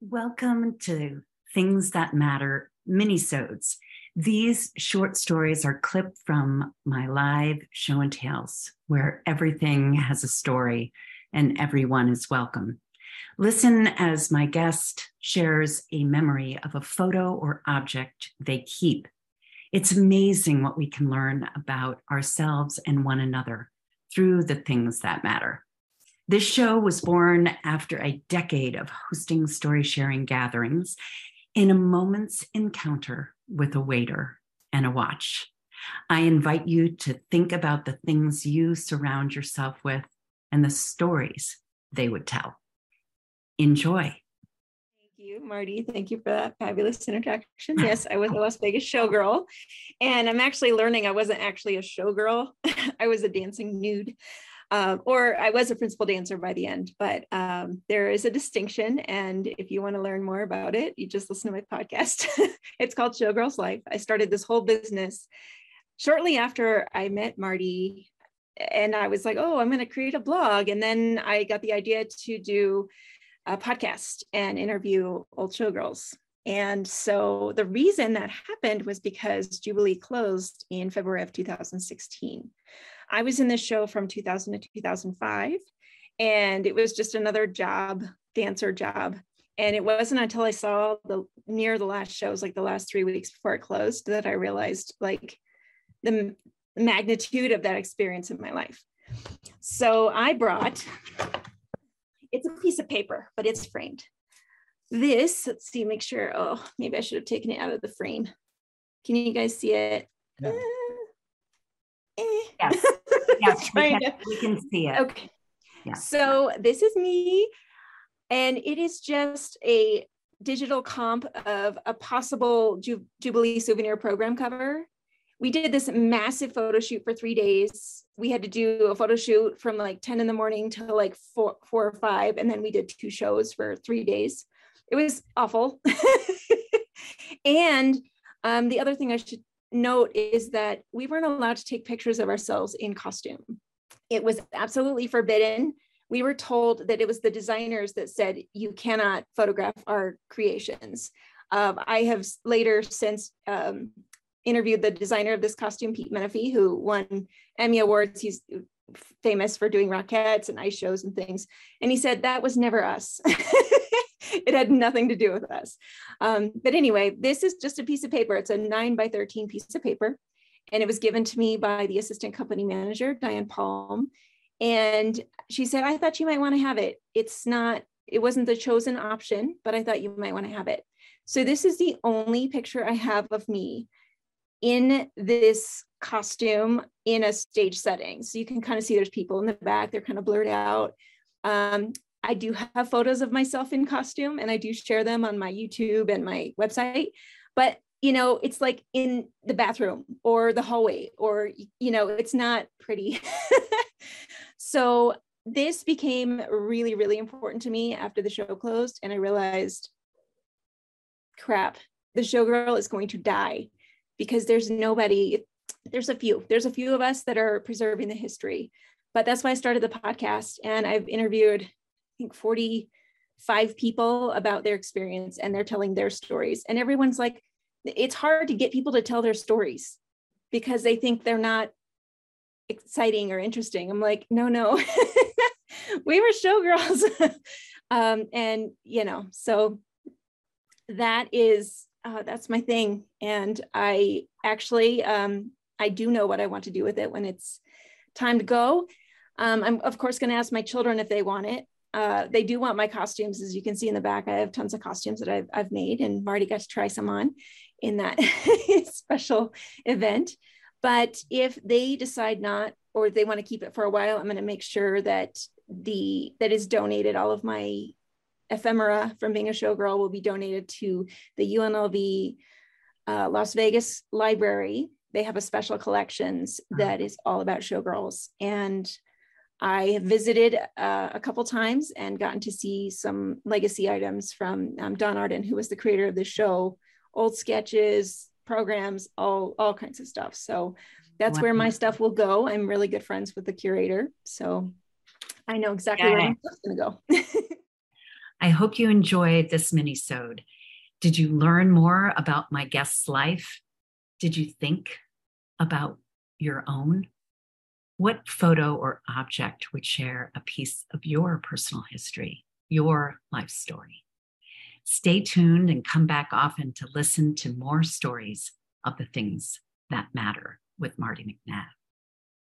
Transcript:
Welcome to Things That Matter minisodes. These short stories are clipped from my live show and tales, where everything has a story and everyone is welcome. Listen as my guest shares a memory of a photo or object they keep. It's amazing what we can learn about ourselves and one another through the things that matter. This show was born after a decade of hosting story sharing gatherings in a moment's encounter with a waiter and a watch. I invite you to think about the things you surround yourself with and the stories they would tell. Enjoy. Thank you, Marty. Thank you for that fabulous introduction. Yes, I was a Las Vegas showgirl, and I'm actually learning I wasn't actually a showgirl. I was a dancing nude. Um, or I was a principal dancer by the end, but um, there is a distinction. And if you want to learn more about it, you just listen to my podcast. it's called Showgirls Life. I started this whole business shortly after I met Marty. And I was like, oh, I'm going to create a blog. And then I got the idea to do a podcast and interview old showgirls. And so the reason that happened was because Jubilee closed in February of 2016. I was in this show from 2000 to 2005, and it was just another job, dancer job. And it wasn't until I saw the near the last shows, like the last three weeks before it closed, that I realized like the magnitude of that experience in my life. So I brought, it's a piece of paper, but it's framed. This, let's see, make sure, oh, maybe I should have taken it out of the frame. Can you guys see it? Yeah. Uh, eh. Yes. yes, we can, we can see it. Okay. Yeah. So this is me, and it is just a digital comp of a possible Ju- Jubilee souvenir program cover. We did this massive photo shoot for three days. We had to do a photo shoot from like 10 in the morning to like four, four or five. And then we did two shows for three days. It was awful. and um, the other thing I should note is that we weren't allowed to take pictures of ourselves in costume. It was absolutely forbidden. We were told that it was the designers that said, you cannot photograph our creations. Um, I have later since um, interviewed the designer of this costume, Pete Menefee, who won Emmy Awards. He's famous for doing Rockettes and ice shows and things. And he said, that was never us. it had nothing to do with us. Um, but anyway, this is just a piece of paper. It's a nine by 13 piece of paper. And it was given to me by the assistant company manager, Diane Palm. And she said, I thought you might want to have it. It's not, it wasn't the chosen option, but I thought you might want to have it. So this is the only picture I have of me in this costume in a stage setting. So you can kind of see there's people in the back, they're kind of blurred out. Um, I do have photos of myself in costume and I do share them on my YouTube and my website. But, you know, it's like in the bathroom or the hallway, or, you know, it's not pretty. so this became really, really important to me after the show closed. And I realized, crap, the showgirl is going to die because there's nobody, there's a few, there's a few of us that are preserving the history. But that's why I started the podcast. And I've interviewed think 45 people about their experience and they're telling their stories. And everyone's like, it's hard to get people to tell their stories because they think they're not exciting or interesting. I'm like, no, no, we were showgirls. um, and, you know, so that is, uh, that's my thing. And I actually, um, I do know what I want to do with it when it's time to go. Um, I'm of course going to ask my children if they want it uh, they do want my costumes, as you can see in the back. I have tons of costumes that I've, I've made, and Marty got to try some on in that special event. But if they decide not, or they want to keep it for a while, I'm going to make sure that the that is donated. All of my ephemera from being a showgirl will be donated to the UNLV uh, Las Vegas Library. They have a special collections that is all about showgirls, and I have visited uh, a couple times and gotten to see some legacy items from um, Don Arden, who was the creator of the show, old sketches, programs, all all kinds of stuff. So that's wow. where my stuff will go. I'm really good friends with the curator, so I know exactly yeah. where my stuff's going to go. I hope you enjoyed this mini-sode. Did you learn more about my guest's life? Did you think about your own? What photo or object would share a piece of your personal history, your life story? Stay tuned and come back often to listen to more stories of the things that matter with Marty McNabb.